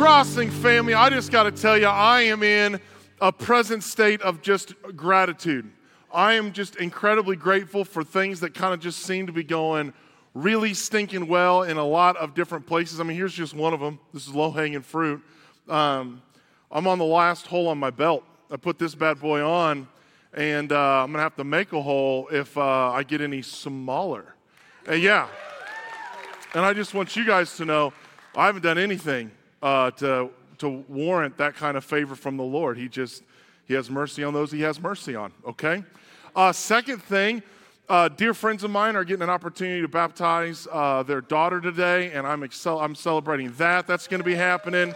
Crossing family, I just got to tell you, I am in a present state of just gratitude. I am just incredibly grateful for things that kind of just seem to be going really stinking well in a lot of different places. I mean, here's just one of them. This is low hanging fruit. Um, I'm on the last hole on my belt. I put this bad boy on, and uh, I'm going to have to make a hole if uh, I get any smaller. And yeah. And I just want you guys to know I haven't done anything uh, to, to warrant that kind of favor from the Lord. He just, He has mercy on those He has mercy on, okay? Uh, second thing, uh, dear friends of mine are getting an opportunity to baptize uh, their daughter today, and I'm, excel- I'm celebrating that. That's going to be happening.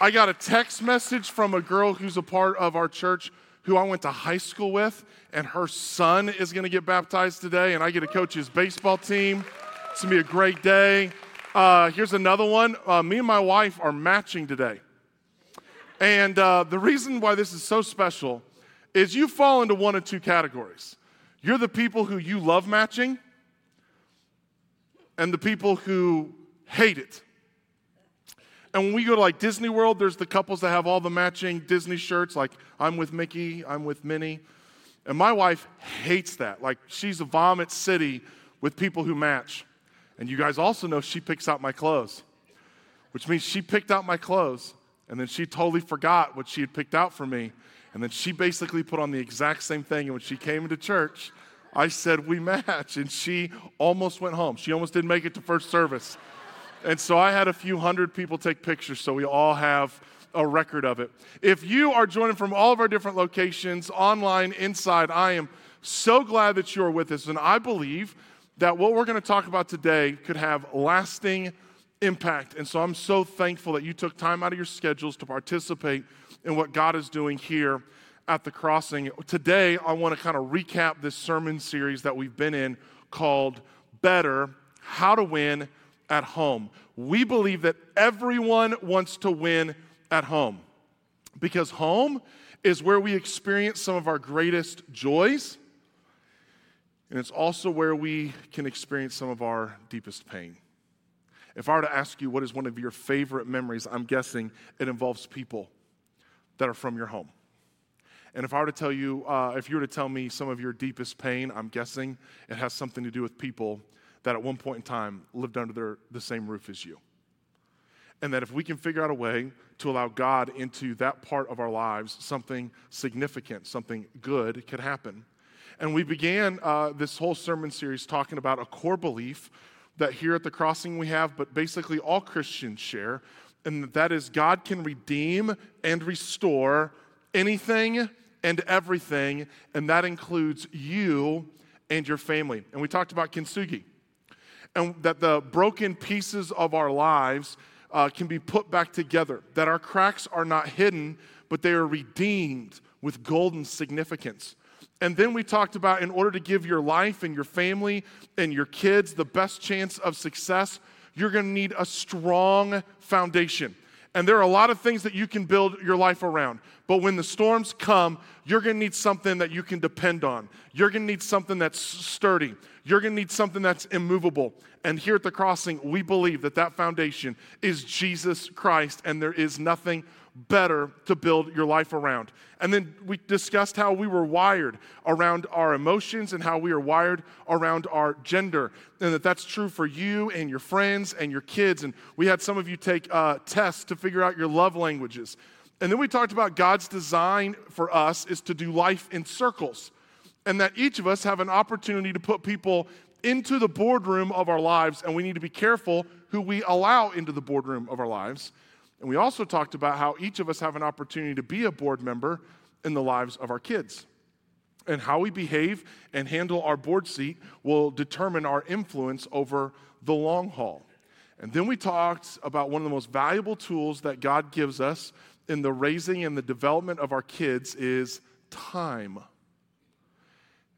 I got a text message from a girl who's a part of our church who I went to high school with, and her son is going to get baptized today, and I get to coach his baseball team. It's going to be a great day. Uh, here's another one. Uh, me and my wife are matching today. And uh, the reason why this is so special is you fall into one of two categories. You're the people who you love matching, and the people who hate it. And when we go to like Disney World, there's the couples that have all the matching Disney shirts, like I'm with Mickey, I'm with Minnie. And my wife hates that. Like she's a vomit city with people who match. And you guys also know she picks out my clothes, which means she picked out my clothes and then she totally forgot what she had picked out for me. And then she basically put on the exact same thing. And when she came into church, I said, We match. And she almost went home. She almost didn't make it to first service. And so I had a few hundred people take pictures, so we all have a record of it. If you are joining from all of our different locations, online, inside, I am so glad that you are with us. And I believe that what we're going to talk about today could have lasting impact. And so I'm so thankful that you took time out of your schedules to participate in what God is doing here at the crossing. Today, I want to kind of recap this sermon series that we've been in called Better How to Win at Home. We believe that everyone wants to win at home because home is where we experience some of our greatest joys and it's also where we can experience some of our deepest pain. If I were to ask you what is one of your favorite memories, I'm guessing it involves people that are from your home. And if I were to tell you, uh, if you were to tell me some of your deepest pain, I'm guessing it has something to do with people that at one point in time lived under their, the same roof as you. And that if we can figure out a way to allow God into that part of our lives, something significant, something good could happen. And we began uh, this whole sermon series talking about a core belief that here at the crossing we have, but basically all Christians share, and that is God can redeem and restore anything and everything, and that includes you and your family. And we talked about kintsugi, and that the broken pieces of our lives uh, can be put back together, that our cracks are not hidden, but they are redeemed with golden significance. And then we talked about in order to give your life and your family and your kids the best chance of success, you're going to need a strong foundation. And there are a lot of things that you can build your life around. But when the storms come, you're going to need something that you can depend on. You're going to need something that's sturdy. You're going to need something that's immovable. And here at the crossing, we believe that that foundation is Jesus Christ, and there is nothing better to build your life around. And then we discussed how we were wired around our emotions and how we are wired around our gender, and that that's true for you and your friends and your kids. And we had some of you take uh, tests to figure out your love languages. And then we talked about God's design for us is to do life in circles, and that each of us have an opportunity to put people into the boardroom of our lives, and we need to be careful who we allow into the boardroom of our lives. And we also talked about how each of us have an opportunity to be a board member in the lives of our kids. And how we behave and handle our board seat will determine our influence over the long haul. And then we talked about one of the most valuable tools that God gives us in the raising and the development of our kids is time.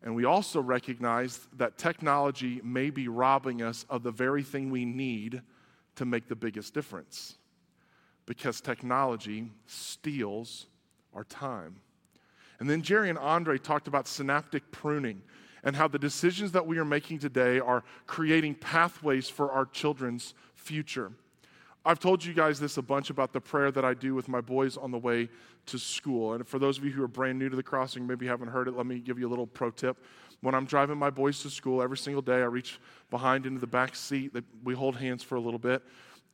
And we also recognized that technology may be robbing us of the very thing we need to make the biggest difference because technology steals our time. And then Jerry and Andre talked about synaptic pruning and how the decisions that we are making today are creating pathways for our children's future. I've told you guys this a bunch about the prayer that I do with my boys on the way to school. And for those of you who are brand new to the crossing, maybe haven't heard it, let me give you a little pro tip. When I'm driving my boys to school every single day, I reach behind into the back seat. We hold hands for a little bit.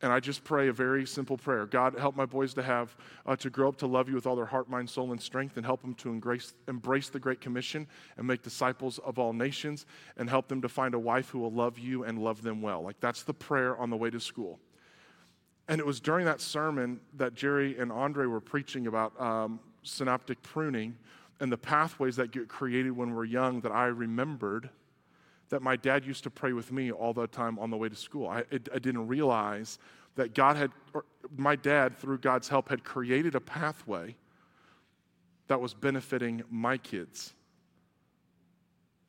And I just pray a very simple prayer God, help my boys to have, uh, to grow up to love you with all their heart, mind, soul, and strength, and help them to embrace, embrace the Great Commission and make disciples of all nations, and help them to find a wife who will love you and love them well. Like that's the prayer on the way to school. And it was during that sermon that Jerry and Andre were preaching about um, synaptic pruning and the pathways that get created when we're young that I remembered that my dad used to pray with me all the time on the way to school. I, it, I didn't realize that God had, my dad, through God's help, had created a pathway that was benefiting my kids.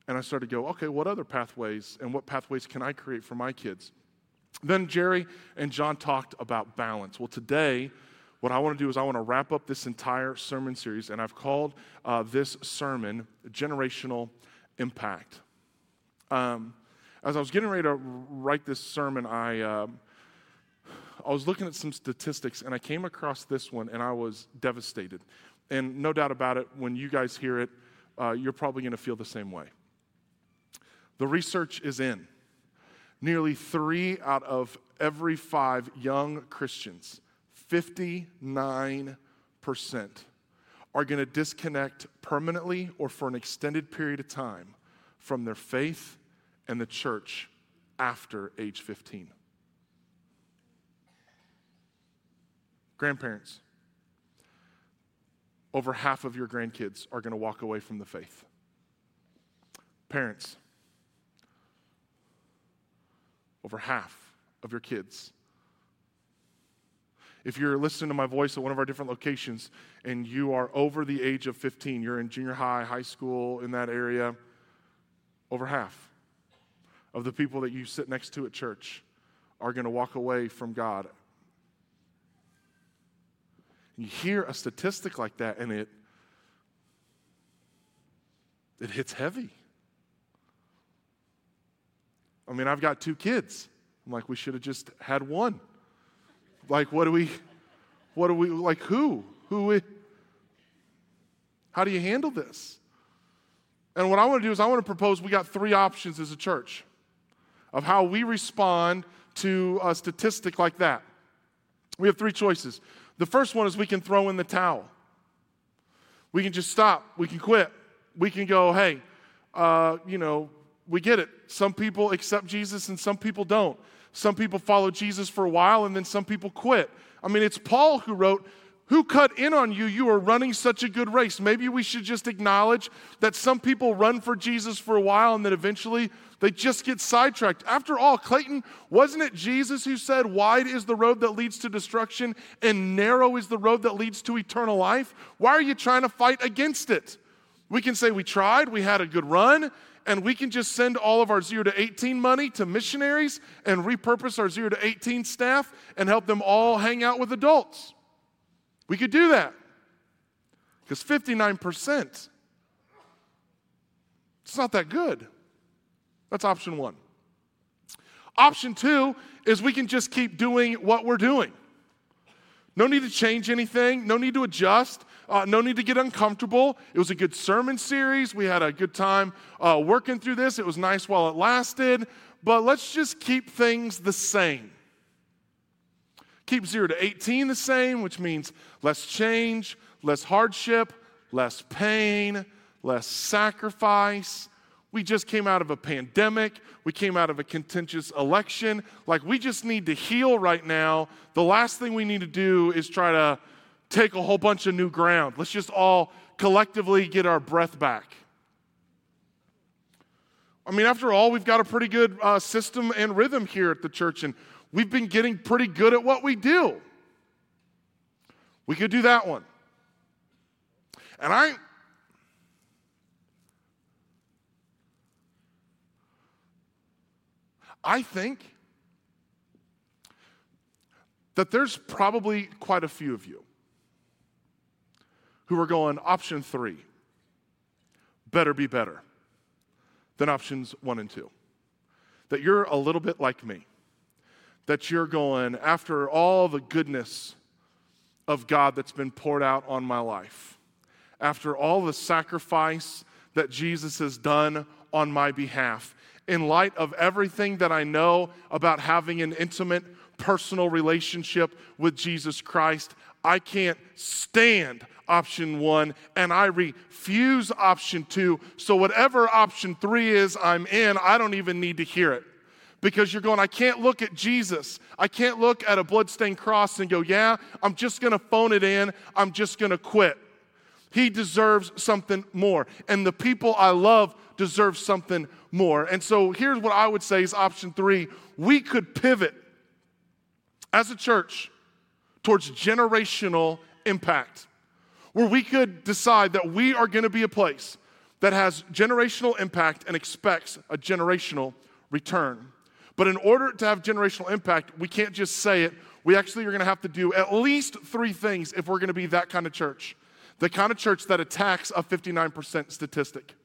And I started to go, okay, what other pathways and what pathways can I create for my kids? Then Jerry and John talked about balance. Well, today, what I want to do is I want to wrap up this entire sermon series, and I've called uh, this sermon Generational Impact. Um, as I was getting ready to write this sermon, I, uh, I was looking at some statistics and I came across this one and I was devastated. And no doubt about it, when you guys hear it, uh, you're probably going to feel the same way. The research is in. Nearly three out of every five young Christians, 59%, are going to disconnect permanently or for an extended period of time from their faith and the church after age 15. Grandparents, over half of your grandkids are going to walk away from the faith. Parents, over half of your kids. If you're listening to my voice at one of our different locations and you are over the age of 15, you're in junior high, high school, in that area, over half of the people that you sit next to at church are going to walk away from God. You hear a statistic like that and it it hits heavy. I mean, I've got two kids. I'm like, we should have just had one. Like, what do we, what do we, like, who? Who? We, how do you handle this? And what I want to do is, I want to propose we got three options as a church of how we respond to a statistic like that. We have three choices. The first one is we can throw in the towel. We can just stop. We can quit. We can go, hey, uh, you know, we get it. Some people accept Jesus and some people don't. Some people follow Jesus for a while and then some people quit. I mean, it's Paul who wrote, Who cut in on you? You are running such a good race. Maybe we should just acknowledge that some people run for Jesus for a while and then eventually they just get sidetracked. After all, Clayton, wasn't it Jesus who said, Wide is the road that leads to destruction, and narrow is the road that leads to eternal life? Why are you trying to fight against it? We can say we tried, we had a good run, and we can just send all of our 0 to 18 money to missionaries and repurpose our 0 to 18 staff and help them all hang out with adults. We could do that. Because 59%, it's not that good. That's option one. Option two is we can just keep doing what we're doing. No need to change anything, no need to adjust, uh, no need to get uncomfortable. It was a good sermon series. We had a good time uh, working through this. It was nice while it lasted, but let's just keep things the same. Keep 0 to 18 the same, which means less change, less hardship, less pain, less sacrifice, we just came out of a pandemic. We came out of a contentious election. Like, we just need to heal right now. The last thing we need to do is try to take a whole bunch of new ground. Let's just all collectively get our breath back. I mean, after all, we've got a pretty good uh, system and rhythm here at the church, and we've been getting pretty good at what we do. We could do that one. And I, I think that there's probably quite a few of you who are going option three better be better than options one and two. That you're a little bit like me. that you're going, after all the goodness of God that's been poured out on my life, after all the sacrifice that Jesus has done on my behalf, in light of everything that I know about having an intimate, personal relationship with Jesus Christ, I can't stand option one and I refuse option two. So, whatever option three is I'm in, I don't even need to hear it. Because you're going, I can't look at Jesus. I can't look at a bloodstained cross and go, yeah, I'm just gonna phone it in. I'm just gonna quit. He deserves something more. And the people I love deserve something more. And so here's what I would say is option three we could pivot as a church towards generational impact, where we could decide that we are going to be a place that has generational impact and expects a generational return. But in order to have generational impact, we can't just say it. We actually are going to have to do at least three things if we're going to be that kind of church. The kind of church that attacks a 59% statistic.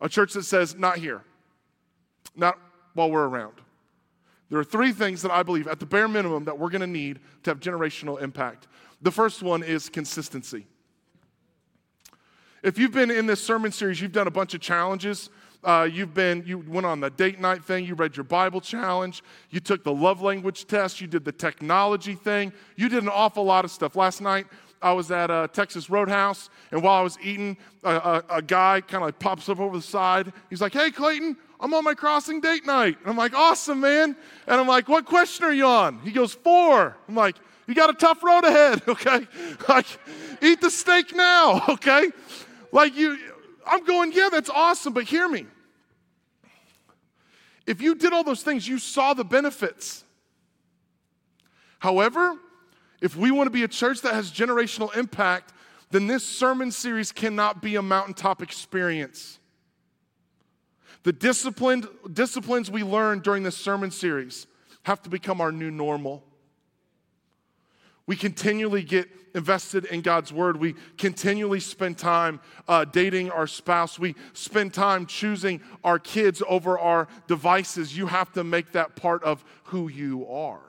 A church that says, not here, not while we're around. There are three things that I believe, at the bare minimum, that we're going to need to have generational impact. The first one is consistency. If you've been in this sermon series, you've done a bunch of challenges. Uh, you've been, you went on the date night thing, you read your Bible challenge, you took the love language test, you did the technology thing, you did an awful lot of stuff. Last night, I was at a Texas Roadhouse, and while I was eating, a, a, a guy kind of like pops up over the side. He's like, Hey, Clayton, I'm on my crossing date night. And I'm like, awesome, man. And I'm like, what question are you on? He goes, four. I'm like, you got a tough road ahead, okay? Like, eat the steak now, okay? Like, you, I'm going, yeah, that's awesome, but hear me. If you did all those things, you saw the benefits. However, if we want to be a church that has generational impact, then this sermon series cannot be a mountaintop experience. The disciplined, disciplines we learn during this sermon series have to become our new normal. We continually get invested in God's word. We continually spend time uh, dating our spouse. We spend time choosing our kids over our devices. You have to make that part of who you are.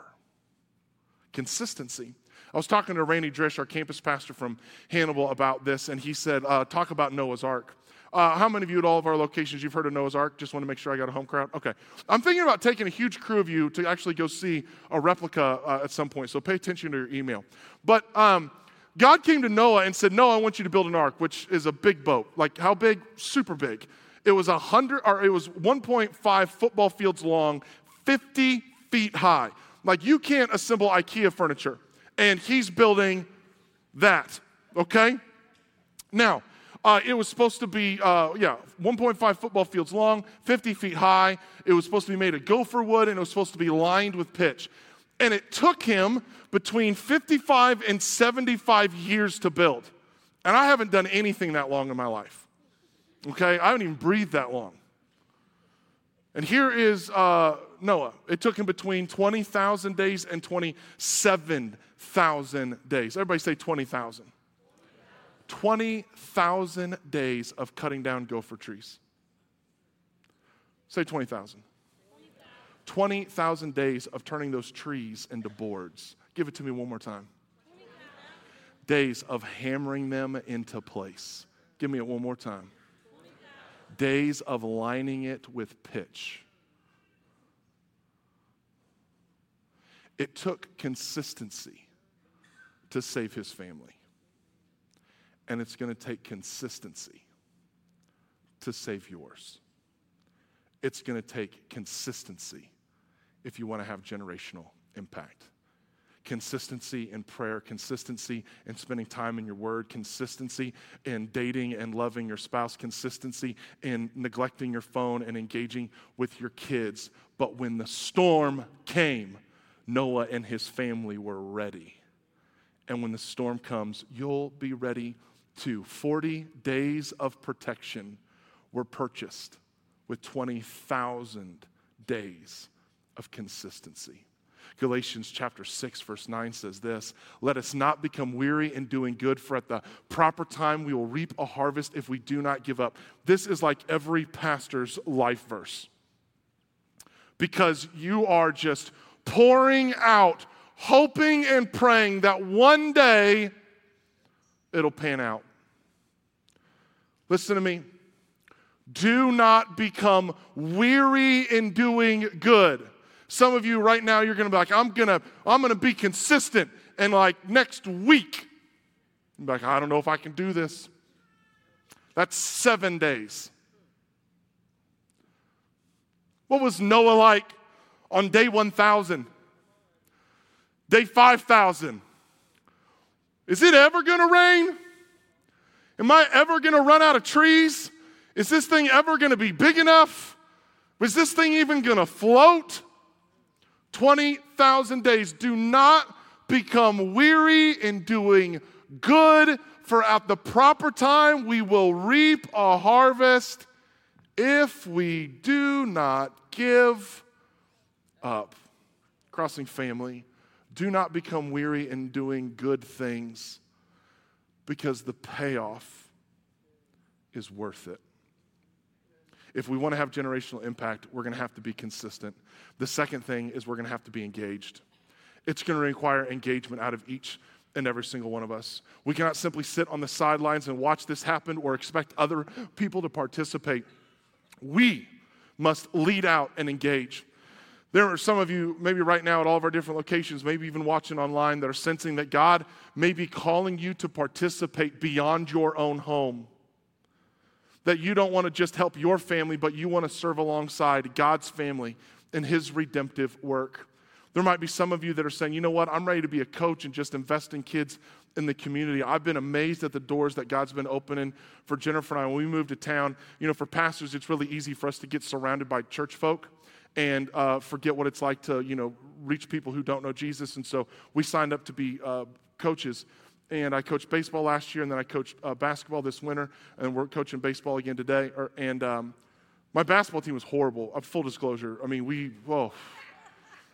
Consistency. I was talking to Randy Drish, our campus pastor from Hannibal, about this, and he said, uh, Talk about Noah's Ark. Uh, how many of you at all of our locations you've heard of Noah's Ark? Just want to make sure I got a home crowd. Okay. I'm thinking about taking a huge crew of you to actually go see a replica uh, at some point. So pay attention to your email. But um, God came to Noah and said, "Noah, I want you to build an ark, which is a big boat. Like how big? Super big. It was a hundred, or it was 1.5 football fields long, 50 feet high. Like you can't assemble IKEA furniture, and he's building that. Okay. Now, uh, it was supposed to be, uh, yeah, 1.5 football fields long, 50 feet high. It was supposed to be made of gopher wood, and it was supposed to be lined with pitch. And it took him between 55 and 75 years to build. And I haven't done anything that long in my life. Okay? I haven't even breathed that long. And here is uh, Noah. It took him between 20,000 days and 27,000 days. Everybody say 20,000. 20,000 days of cutting down gopher trees. Say 20,000. 20,000 days of turning those trees into boards. Give it to me one more time. Days of hammering them into place. Give me it one more time. Days of lining it with pitch. It took consistency to save his family. And it's going to take consistency to save yours. It's going to take consistency if you want to have generational impact. Consistency in prayer, consistency in spending time in your word, consistency in dating and loving your spouse, consistency in neglecting your phone and engaging with your kids. But when the storm came, Noah and his family were ready. And when the storm comes, you'll be ready 40 days of protection were purchased with 20,000 days of consistency. Galatians chapter 6, verse 9 says this Let us not become weary in doing good, for at the proper time we will reap a harvest if we do not give up. This is like every pastor's life verse because you are just pouring out, hoping and praying that one day it'll pan out. Listen to me. Do not become weary in doing good. Some of you right now, you're gonna be like, I'm gonna, I'm gonna be consistent. And like next week, you're like, I don't know if I can do this. That's seven days. What was Noah like on day 1000? Day 5000? Is it ever gonna rain? Am I ever gonna run out of trees? Is this thing ever going to be big enough? Is this thing even going to float? 20,000 days. Do not become weary in doing good, for at the proper time we will reap a harvest if we do not give up. Crossing family, do not become weary in doing good things because the payoff is worth it if we want to have generational impact, we're going to have to be consistent. The second thing is we're going to have to be engaged. It's going to require engagement out of each and every single one of us. We cannot simply sit on the sidelines and watch this happen or expect other people to participate. We must lead out and engage. There are some of you, maybe right now at all of our different locations, maybe even watching online, that are sensing that God may be calling you to participate beyond your own home that you don't want to just help your family, but you want to serve alongside God's family in His redemptive work. There might be some of you that are saying, you know what, I'm ready to be a coach and just invest in kids in the community. I've been amazed at the doors that God's been opening for Jennifer and I. When we moved to town, you know, for pastors, it's really easy for us to get surrounded by church folk and uh, forget what it's like to, you know, reach people who don't know Jesus. And so we signed up to be uh, coaches and I coached baseball last year, and then I coached uh, basketball this winter, and we're coaching baseball again today. Or, and um, my basketball team was horrible. Uh, full disclosure. I mean, we, whoa,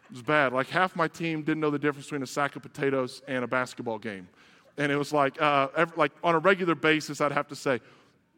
it was bad. Like half my team didn't know the difference between a sack of potatoes and a basketball game. And it was like, uh, every, like on a regular basis, I'd have to say,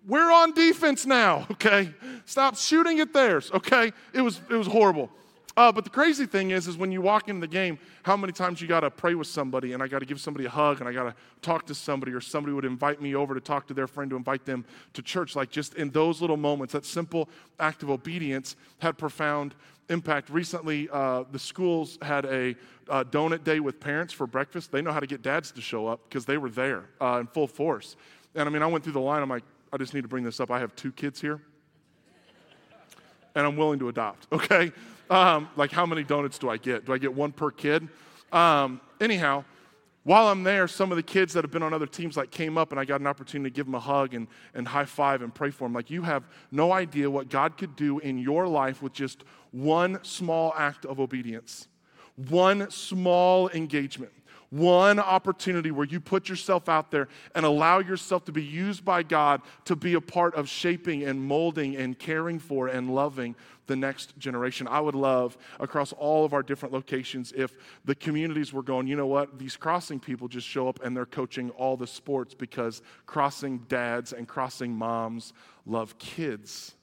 we're on defense now, okay? Stop shooting at theirs, okay? It was, it was horrible. Uh, but the crazy thing is, is when you walk into the game, how many times you got to pray with somebody, and I got to give somebody a hug, and I got to talk to somebody, or somebody would invite me over to talk to their friend to invite them to church. Like just in those little moments, that simple act of obedience had profound impact. Recently, uh, the schools had a uh, donut day with parents for breakfast. They know how to get dads to show up because they were there uh, in full force. And I mean, I went through the line. I'm like, I just need to bring this up. I have two kids here, and I'm willing to adopt. Okay. Um, like, how many donuts do I get? Do I get one per kid? Um, anyhow, while I'm there, some of the kids that have been on other teams like came up and I got an opportunity to give them a hug and, and high five and pray for them. Like you have no idea what God could do in your life with just one small act of obedience, one small engagement. One opportunity where you put yourself out there and allow yourself to be used by God to be a part of shaping and molding and caring for and loving the next generation. I would love across all of our different locations if the communities were going, you know what, these crossing people just show up and they're coaching all the sports because crossing dads and crossing moms love kids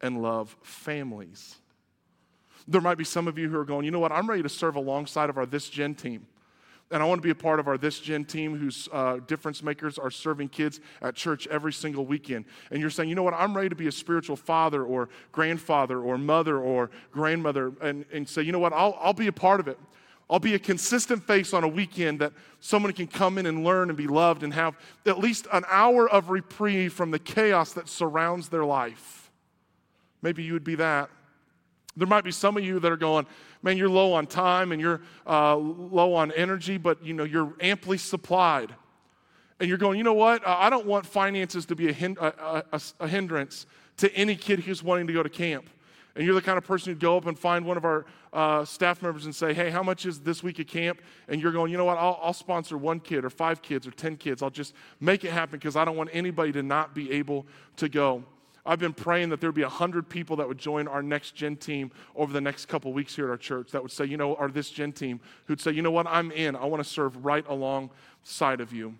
and love families. There might be some of you who are going, you know what, I'm ready to serve alongside of our This Gen team and I want to be a part of our This Gen team whose uh, difference makers are serving kids at church every single weekend. And you're saying, you know what, I'm ready to be a spiritual father or grandfather or mother or grandmother and, and say, you know what, I'll, I'll be a part of it. I'll be a consistent face on a weekend that someone can come in and learn and be loved and have at least an hour of reprieve from the chaos that surrounds their life. Maybe you would be that. There might be some of you that are going, man, you're low on time and you're uh, low on energy, but you know you're amply supplied. And you're going, you know what? I don't want finances to be a, hin- a, a, a hindrance to any kid who's wanting to go to camp. And you're the kind of person who'd go up and find one of our uh, staff members and say, hey, how much is this week at camp? And you're going, you know what? I'll, I'll sponsor one kid or five kids or 10 kids. I'll just make it happen because I don't want anybody to not be able to go. I've been praying that there'd be 100 people that would join our next gen team over the next couple weeks here at our church that would say, you know, our this gen team, who'd say, you know what, I'm in. I want to serve right alongside of you.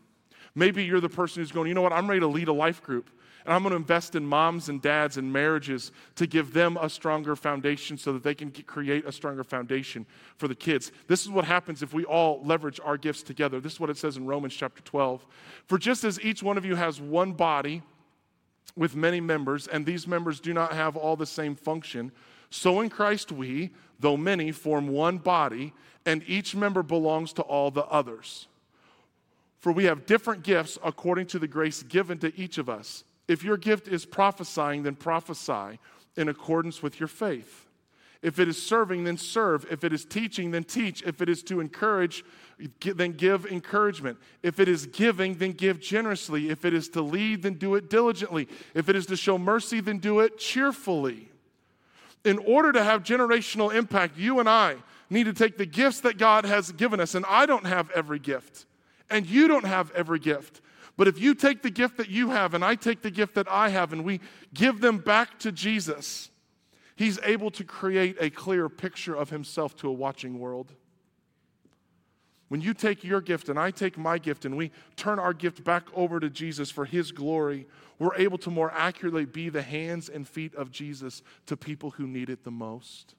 Maybe you're the person who's going, you know what, I'm ready to lead a life group. And I'm going to invest in moms and dads and marriages to give them a stronger foundation so that they can create a stronger foundation for the kids. This is what happens if we all leverage our gifts together. This is what it says in Romans chapter 12. For just as each one of you has one body with many members, and these members do not have all the same function, so in Christ we, though many, form one body, and each member belongs to all the others. For we have different gifts according to the grace given to each of us. If your gift is prophesying, then prophesy in accordance with your faith. If it is serving, then serve. If it is teaching, then teach. If it is to encourage, then give encouragement. If it is giving, then give generously. If it is to lead, then do it diligently. If it is to show mercy, then do it cheerfully. In order to have generational impact, you and I need to take the gifts that God has given us. And I don't have every gift, and you don't have every gift. But if you take the gift that you have and I take the gift that I have and we give them back to Jesus, He's able to create a clear picture of Himself to a watching world. When you take your gift and I take my gift and we turn our gift back over to Jesus for His glory, we're able to more accurately be the hands and feet of Jesus to people who need it the most.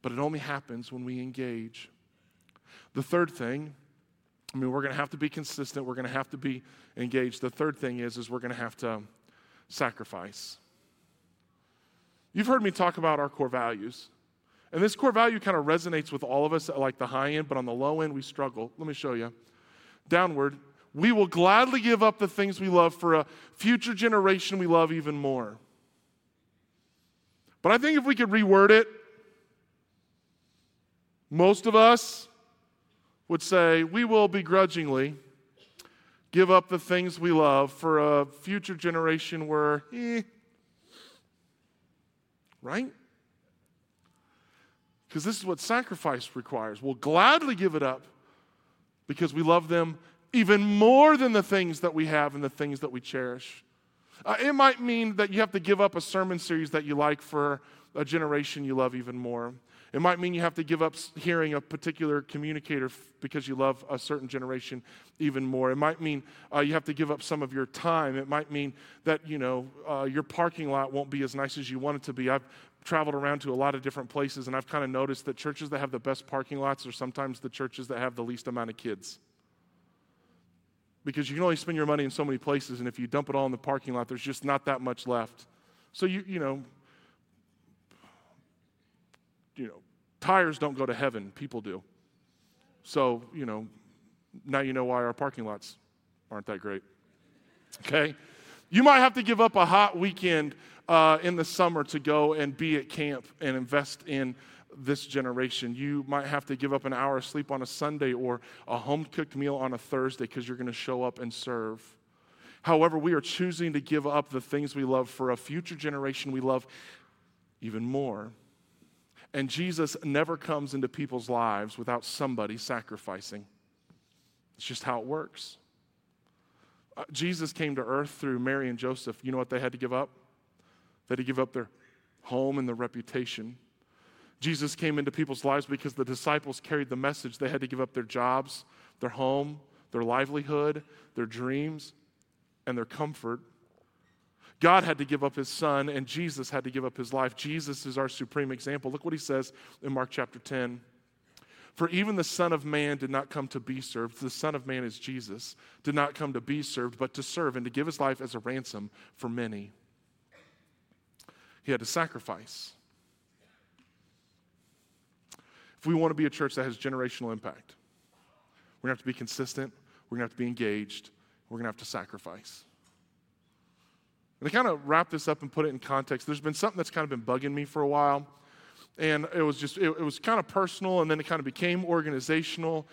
But it only happens when we engage. The third thing I mean, we're going to have to be consistent. We're going to have to be engaged. The third thing is, is we're going to have to sacrifice. You've heard me talk about our core values. And this core value kind of resonates with all of us at like the high end, but on the low end, we struggle. Let me show you. Downward, we will gladly give up the things we love for a future generation we love even more. But I think if we could reword it, most of us would say, we will begrudgingly give up the things we love for a future generation where, eh, right? Because this is what sacrifice requires. We'll gladly give it up because we love them even more than the things that we have and the things that we cherish. Uh, it might mean that you have to give up a sermon series that you like for a generation you love even more. It might mean you have to give up hearing a particular communicator because you love a certain generation even more. It might mean uh, you have to give up some of your time. It might mean that, you know, uh, your parking lot won't be as nice as you want it to be. I've traveled around to a lot of different places, and I've kind of noticed that churches that have the best parking lots are sometimes the churches that have the least amount of kids. Because you can only spend your money in so many places, and if you dump it all in the parking lot, there's just not that much left. So you, you know, you know, tires don't go to heaven, people do. So, you know, now you know why our parking lots aren't that great. Okay? You might have to give up a hot weekend uh, in the summer to go and be at camp and invest in this generation. You might have to give up an hour of sleep on a Sunday or a home cooked meal on a Thursday because you're going to show up and serve. However, we are choosing to give up the things we love for a future generation we love even more. And Jesus never comes into people's lives without somebody sacrificing. It's just how it works. Uh, Jesus came to earth through Mary and Joseph. You know what they had to give up? They had to give up their home and their reputation. Jesus came into people's lives because the disciples carried the message. They had to give up their jobs, their home, their livelihood, their dreams, and their comfort God had to give up his son, and Jesus had to give up his life. Jesus is our supreme example. Look what he says in Mark chapter 10. For even the Son of Man did not come to be served. The Son of Man is Jesus, did not come to be served, but to serve and to give his life as a ransom for many. He had to sacrifice. If we want to be a church that has generational impact, we're going to have to be consistent, we're going to have to be engaged, we're going to have to sacrifice. And to kind of wrap this up and put it in context, there's been something that's kind of been bugging me for a while. And it was just, it, it was kind of personal, and then it kind of became organizational.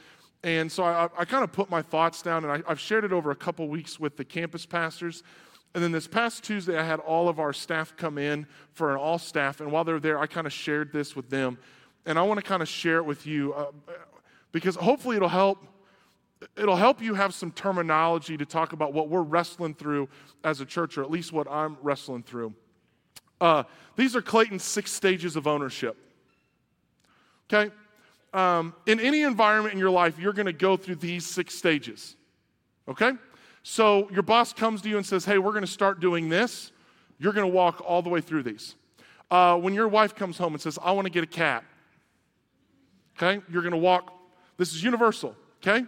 And so I, I kind of put my thoughts down, and I, have shared it over a couple weeks with the campus pastors. And then this past Tuesday, I had all of our staff come in for an all staff. And while they're there, I kind of shared this with them. And I want to kind of share it with you uh, because hopefully it'll help it'll help you have some terminology to talk about what we're wrestling through as a church, or at least what I'm wrestling through. Uh, these are Clayton's six stages of ownership. Okay? Um, in any environment in your life, you're going to go through these six stages. Okay? So your boss comes to you and says, Hey, we're going to start doing this. You're going to walk all the way through these. Uh, when your wife comes home and says, I want to get a cat, okay, you're going to walk. This is universal, okay?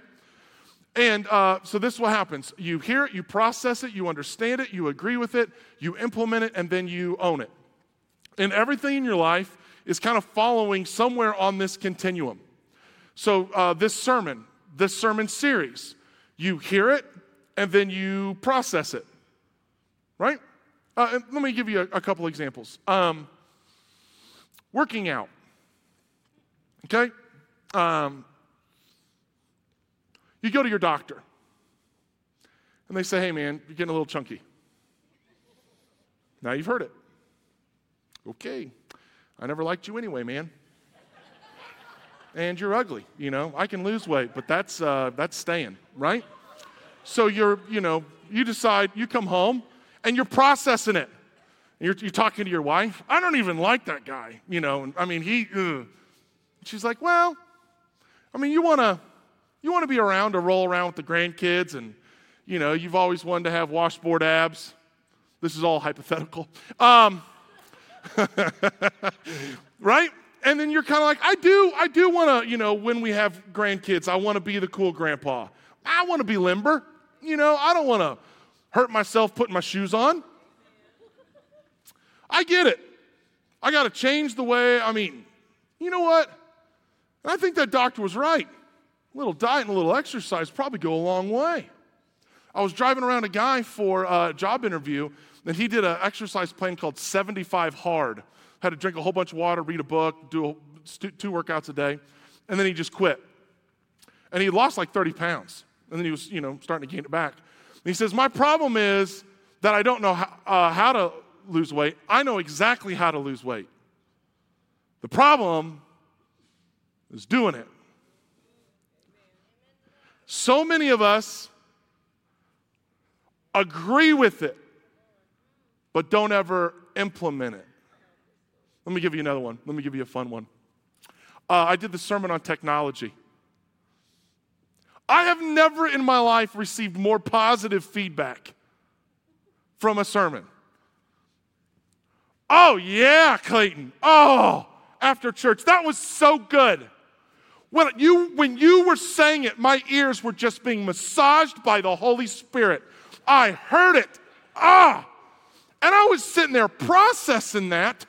And uh, so this is what happens you hear it, you process it, you understand it, you agree with it, you implement it, and then you own it. And everything in your life is kind of following somewhere on this continuum. So, uh, this sermon, this sermon series, you hear it and then you process it, right? Uh, let me give you a, a couple examples. Um, working out, okay? Um, you go to your doctor and they say, hey man, you're getting a little chunky. Now you've heard it. Okay, I never liked you anyway, man. and you're ugly, you know. I can lose weight, but that's, uh, that's staying, right? So you're, you know, you decide, you come home and you're processing it. You're, you're talking to your wife. I don't even like that guy, you know. I mean, he, ugh. she's like, well, I mean, you want to you want to be around to roll around with the grandkids, and you know, you've always wanted to have washboard abs. This is all hypothetical. Um, right? And then you're kind of like, I do, I do want to, you know, when we have grandkids, I want to be the cool grandpa. I want to be limber. You know, I don't want to hurt myself putting my shoes on. I get it. I got to change the way, I mean, you know what? I think that doctor was right. A little diet and a little exercise probably go a long way. I was driving around a guy for a job interview, and he did an exercise plan called 75 Hard. Had to drink a whole bunch of water, read a book, do a, two workouts a day, and then he just quit. And he lost like 30 pounds, and then he was, you know, starting to gain it back. And he says, "My problem is that I don't know how, uh, how to lose weight. I know exactly how to lose weight. The problem is doing it." So many of us agree with it, but don't ever implement it. Let me give you another one. Let me give you a fun one. Uh, I did the sermon on technology. I have never in my life received more positive feedback from a sermon. Oh, yeah, Clayton. Oh, after church. That was so good. When you, when you were saying it, my ears were just being massaged by the Holy Spirit. I heard it. Ah! And I was sitting there processing that.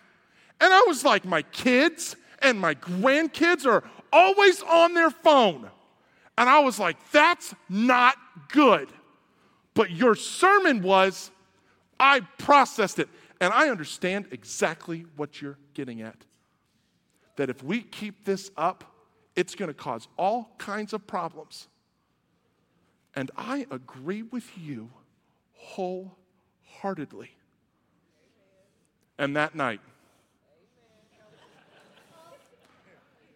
And I was like, my kids and my grandkids are always on their phone. And I was like, that's not good. But your sermon was, I processed it. And I understand exactly what you're getting at. That if we keep this up, it's going to cause all kinds of problems. And I agree with you wholeheartedly. And that night,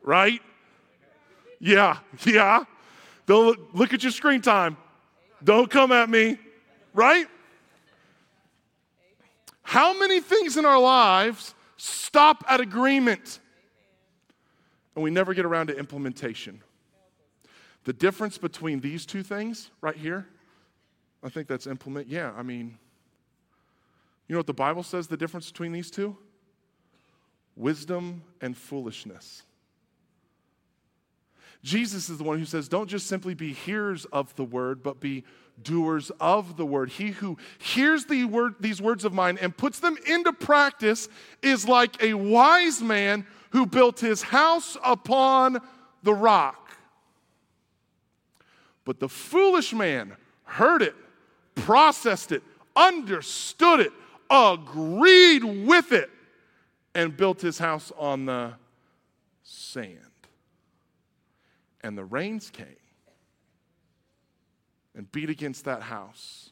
right? Yeah, yeah. Don't look, at your screen time. Don't come at me, right? How many things in our lives stop at agreement? And we never get around to implementation. The difference between these two things right here, I think that's implement. Yeah, I mean, you know what the Bible says the difference between these two? Wisdom and foolishness. Jesus is the one who says, Don't just simply be hearers of the word, but be doers of the word. He who hears the word, these words of mine and puts them into practice is like a wise man who built his house upon the rock. But the foolish man heard it, processed it, understood it, agreed with it, and built his house on the sand. And the rains came and beat against that house,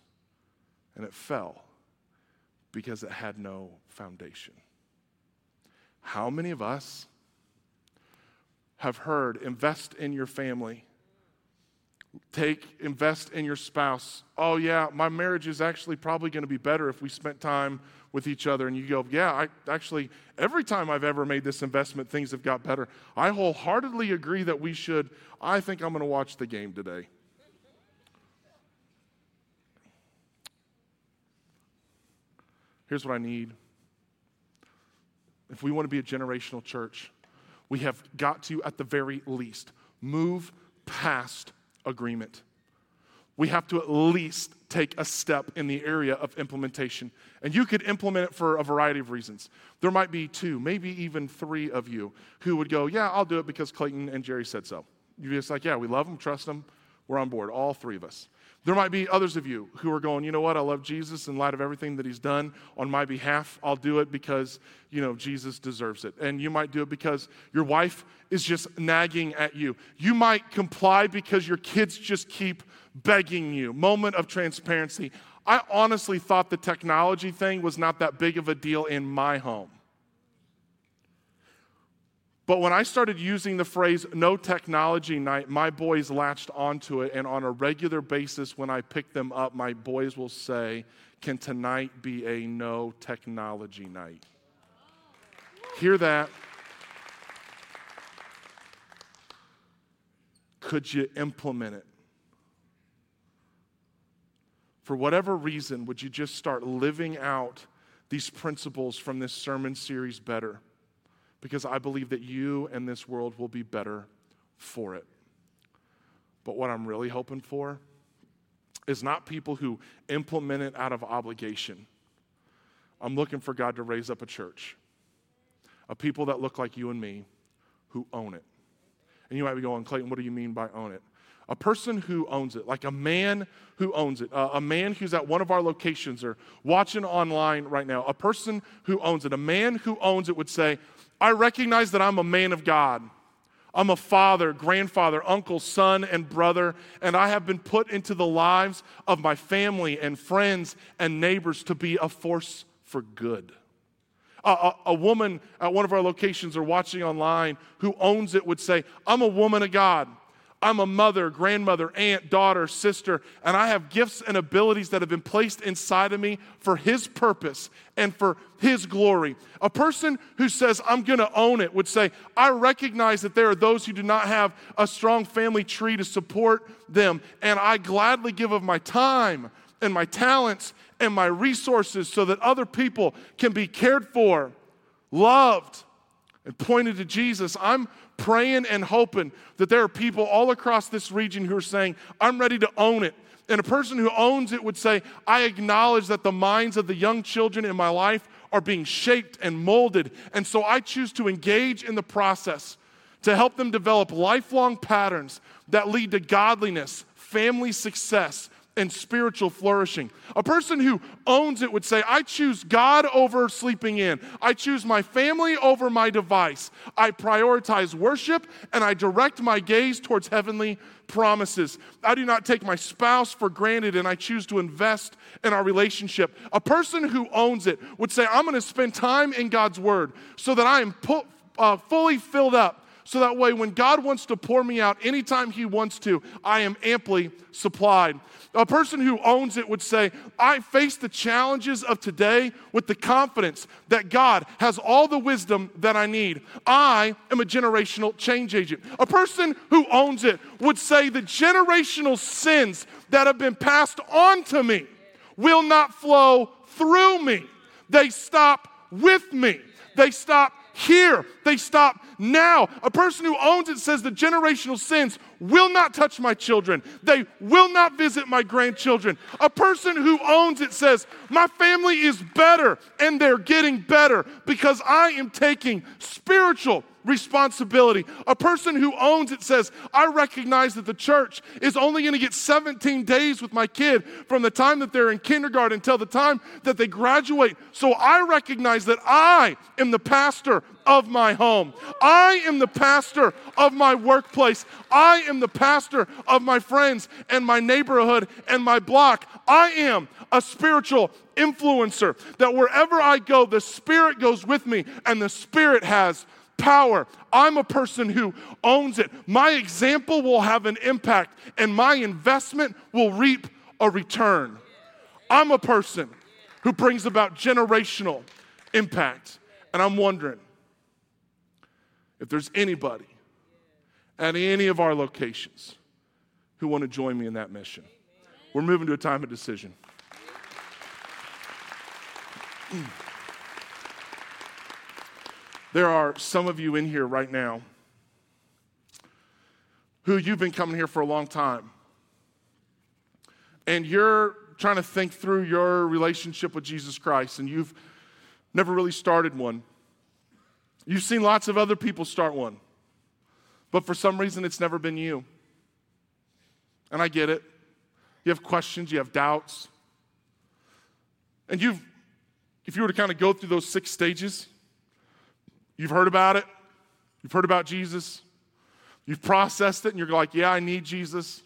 and it fell because it had no foundation. How many of us have heard invest in your family? Take, invest in your spouse. Oh, yeah, my marriage is actually probably going to be better if we spent time with each other. And you go, yeah, I actually, every time I've ever made this investment, things have got better. I wholeheartedly agree that we should. I think I'm going to watch the game today. Here's what I need if we want to be a generational church, we have got to, at the very least, move past agreement. We have to at least take a step in the area of implementation. And you could implement it for a variety of reasons. There might be two, maybe even three of you who would go, Yeah, I'll do it because Clayton and Jerry said so. You're just like, Yeah, we love them, trust them, we're on board, all three of us. There might be others of you who are going, you know what, I love Jesus in light of everything that he's done on my behalf. I'll do it because, you know, Jesus deserves it. And you might do it because your wife is just nagging at you. You might comply because your kids just keep begging you. Moment of transparency. I honestly thought the technology thing was not that big of a deal in my home. But when I started using the phrase no technology night, my boys latched onto it. And on a regular basis, when I pick them up, my boys will say, Can tonight be a no technology night? Hear that? Could you implement it? For whatever reason, would you just start living out these principles from this sermon series better? Because I believe that you and this world will be better for it. But what I'm really hoping for is not people who implement it out of obligation. I'm looking for God to raise up a church, a people that look like you and me who own it. And you might be going, Clayton, what do you mean by own it? A person who owns it, like a man who owns it, uh, a man who's at one of our locations or watching online right now, a person who owns it, a man who owns it would say, I recognize that I'm a man of God. I'm a father, grandfather, uncle, son, and brother, and I have been put into the lives of my family and friends and neighbors to be a force for good. A, a, a, woman at one of our locations or watching online who owns it would say, I'm a woman of God. I'm a mother, grandmother, aunt, daughter, sister, and I have gifts and abilities that have been placed inside of me for His purpose and for His glory. A person who says, I'm going to own it, would say, I recognize that there are those who do not have a strong family tree to support them, and I gladly give of my time and my talents and my resources so that other people can be cared for, loved, and pointed to Jesus. I'm praying and hoping that there are people all across this region who are saying, I'm ready to own it. And a person who owns it would say, I acknowledge that the minds of the young children in my life are being shaped and molded. And so I choose to engage in the process to help them develop lifelong patterns that lead to godliness, family success, and spiritual flourishing. A person who owns it would say, I choose God over sleeping in. I choose my family over my device. I prioritize worship and I direct my gaze towards heavenly promises. I do not take my spouse for granted and I choose to invest in our relationship. A person who owns it would say, I'm going to spend time in God's word so that I am uh, fully filled up so that way when God wants to pour me out anytime He wants to, I am amply supplied. A person who owns it would say, I face the challenges of today with the confidence that God has all the wisdom that I need. I am a generational change agent. A person who owns it would say, the generational sins that have been passed on to me will not flow through me, they stop with me, they stop here. They stop now. A person who owns it says the generational sins will not touch my children. They will not visit my grandchildren. A person who owns it says, My family is better and they're getting better because I am taking spiritual responsibility. A person who owns it says, I recognize that the church is only going to get 17 days with my kid from the time that they're in kindergarten until the time that they graduate. So I recognize that I am the pastor of my home. I am the pastor of my workplace. I am the pastor of my friends and my neighborhood and my block. I am a spiritual influencer that wherever I go, the Spirit goes with me and the Spirit has power. I'm a person who owns it. My example will have an impact, and my investment will reap a return. I'm a person who brings about generational impact. And I'm wondering if there's anybody at any of our locations who want to join me in that mission. We're moving to a time of decision. there are some of you in here right now who you've been coming here for a long time. And you're trying to think through your relationship with Jesus Christ, and you've never really started one. You've seen lots of other people start one, but for some reason it's never been you. And I get it. You have questions, you have doubts. And you've, if you were to kind of go through those six stages, you've heard about it, you've heard about Jesus, you've processed it, and you're like, yeah, I need Jesus.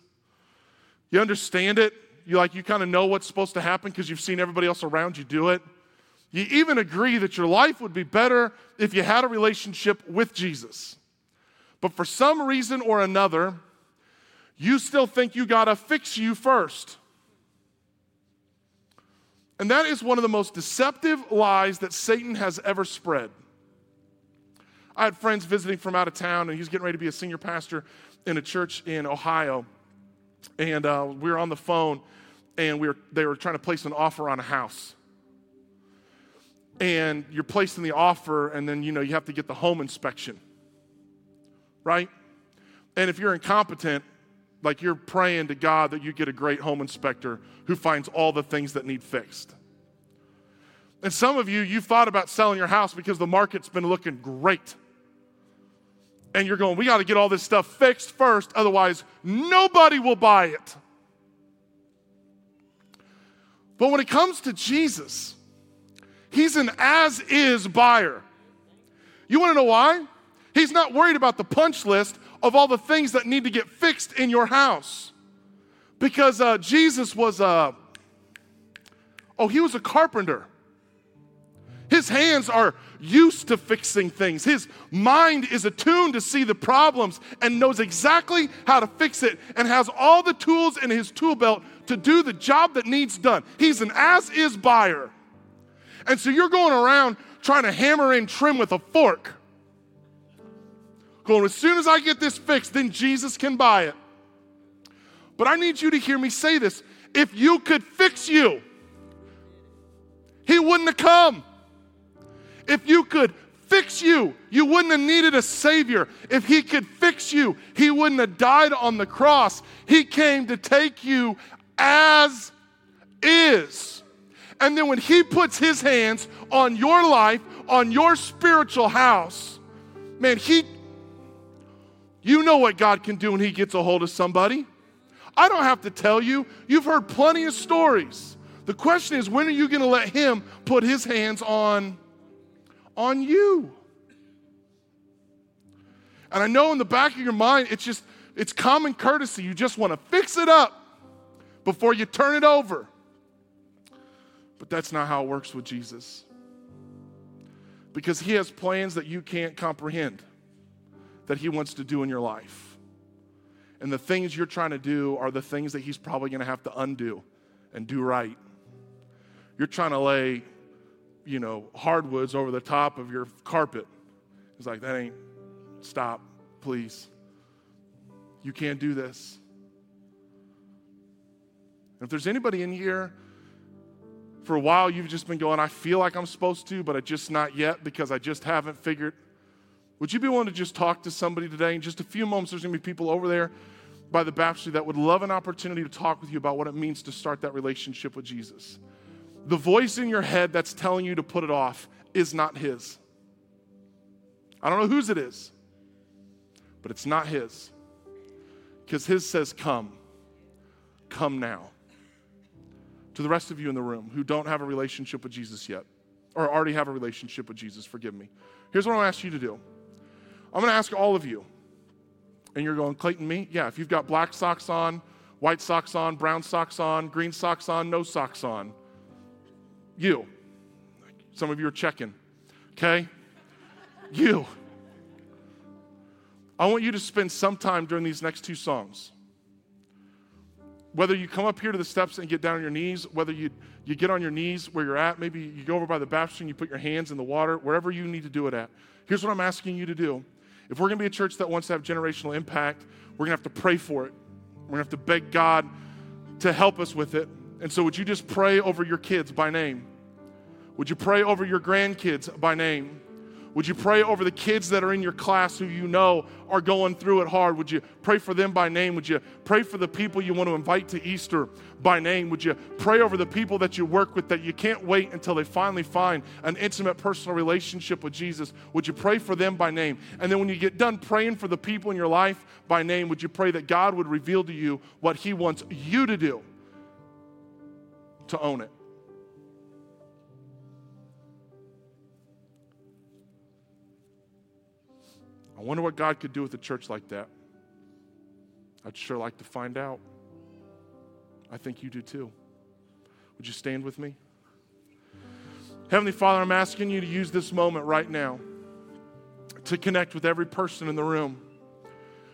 You understand it, you like, you kind of know what's supposed to happen because you've seen everybody else around you do it. You even agree that your life would be better if you had a relationship with Jesus. But for some reason or another, you still think you got to fix you first. And that is one of the most deceptive lies that Satan has ever spread. I had friends visiting from out of town, and he's getting ready to be a senior pastor in a church in Ohio. And uh, we were on the phone, and we were, they were trying to place an offer on a house. And you're placing the offer, and then you know you have to get the home inspection, right? And if you're incompetent, like you're praying to God that you get a great home inspector who finds all the things that need fixed. And some of you, you've thought about selling your house because the market's been looking great. And you're going, we got to get all this stuff fixed first, otherwise, nobody will buy it. But when it comes to Jesus, he's an as is buyer. You want to know why? He's not worried about the punch list of all the things that need to get fixed in your house. Because uh, Jesus was a, oh, he was a carpenter. His hands are used to fixing things. His mind is attuned to see the problems and knows exactly how to fix it and has all the tools in his tool belt to do the job that needs done. He's an as is buyer. And so you're going around trying to hammer in trim with a fork. Going, as soon as I get this fixed, then Jesus can buy it. But I need you to hear me say this. If you could fix you, he wouldn't have come. If you could fix you, you wouldn't have needed a Savior. If He could fix you, He wouldn't have died on the cross. He came to take you as is. And then when He puts His hands on your life, on your spiritual house, man, He, you know what God can do when He gets a hold of somebody. I don't have to tell you, you've heard plenty of stories. The question is, when are you going to let Him put His hands on? On you. And I know in the back of your mind, it's just, it's common courtesy. You just want to fix it up before you turn it over. But that's not how it works with Jesus. Because he has plans that you can't comprehend that he wants to do in your life. And the things you're trying to do are the things that he's probably going to have to undo and do right. You're trying to lay you know, hardwoods over the top of your carpet. It's like, that ain't, stop, please. You can't do this. If there's anybody in here, for a while you've just been going, I feel like I'm supposed to, but I just not yet because I just haven't figured. Would you be willing to just talk to somebody today? In just a few moments, there's going to be people over there by the baptistry that would love an opportunity to talk with you about what it means to start that relationship with Jesus the voice in your head that's telling you to put it off is not His. I don't know whose it is, but it's not His. Because His says, Come. Come now. To the rest of you in the room who don't have a relationship with Jesus yet, or already have a relationship with Jesus, forgive me. Here's what I'm to ask you to do I'm to ask all of you, and you're going, Clayton, me? Yeah, if you've got black socks on, white socks on, brown socks on, green socks on, no socks on you. Some of you are checking, okay? You. I want you to spend some time during these next two songs. Whether you come up here to the steps and get down on your knees, whether you, you get on your knees where you're at, maybe you go over by the baptistry and you put your hands in the water, wherever you need to do it at. Here's what I'm asking you to do. If we're going to be a church that wants to have generational impact, we're going to have to pray for it. We're going to have to beg God to help us with it. And so, would you just pray over your kids by name? Would you pray over your grandkids by name? Would you pray over the kids that are in your class who you know are going through it hard? Would you pray for them by name? Would you pray for the people you want to invite to Easter by name? Would you pray over the people that you work with that you can't wait until they finally find an intimate personal relationship with Jesus? Would you pray for them by name? And then when you get done praying for the people in your life by name, would you pray that God would reveal to you what He wants you to do to own it? I wonder what God could do with a church like that. I'd sure like to find out. I think you do too. Would you stand with me? Heavenly Father, I'm asking you to use this moment right now to connect with every person in the room,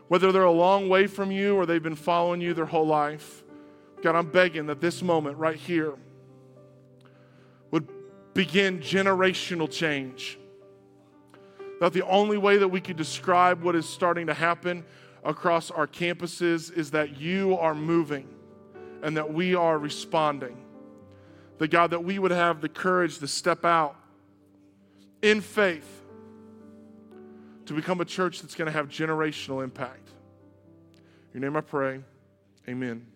whether they're a long way from you or they've been following you their whole life. God, I'm begging that this moment right here would begin generational change that the only way that we could describe what is starting to happen across our campuses is that you are moving and that we are responding. That God, that we would have the courage to step out in faith to become a church that's going to have generational impact. In your name I pray. Amen.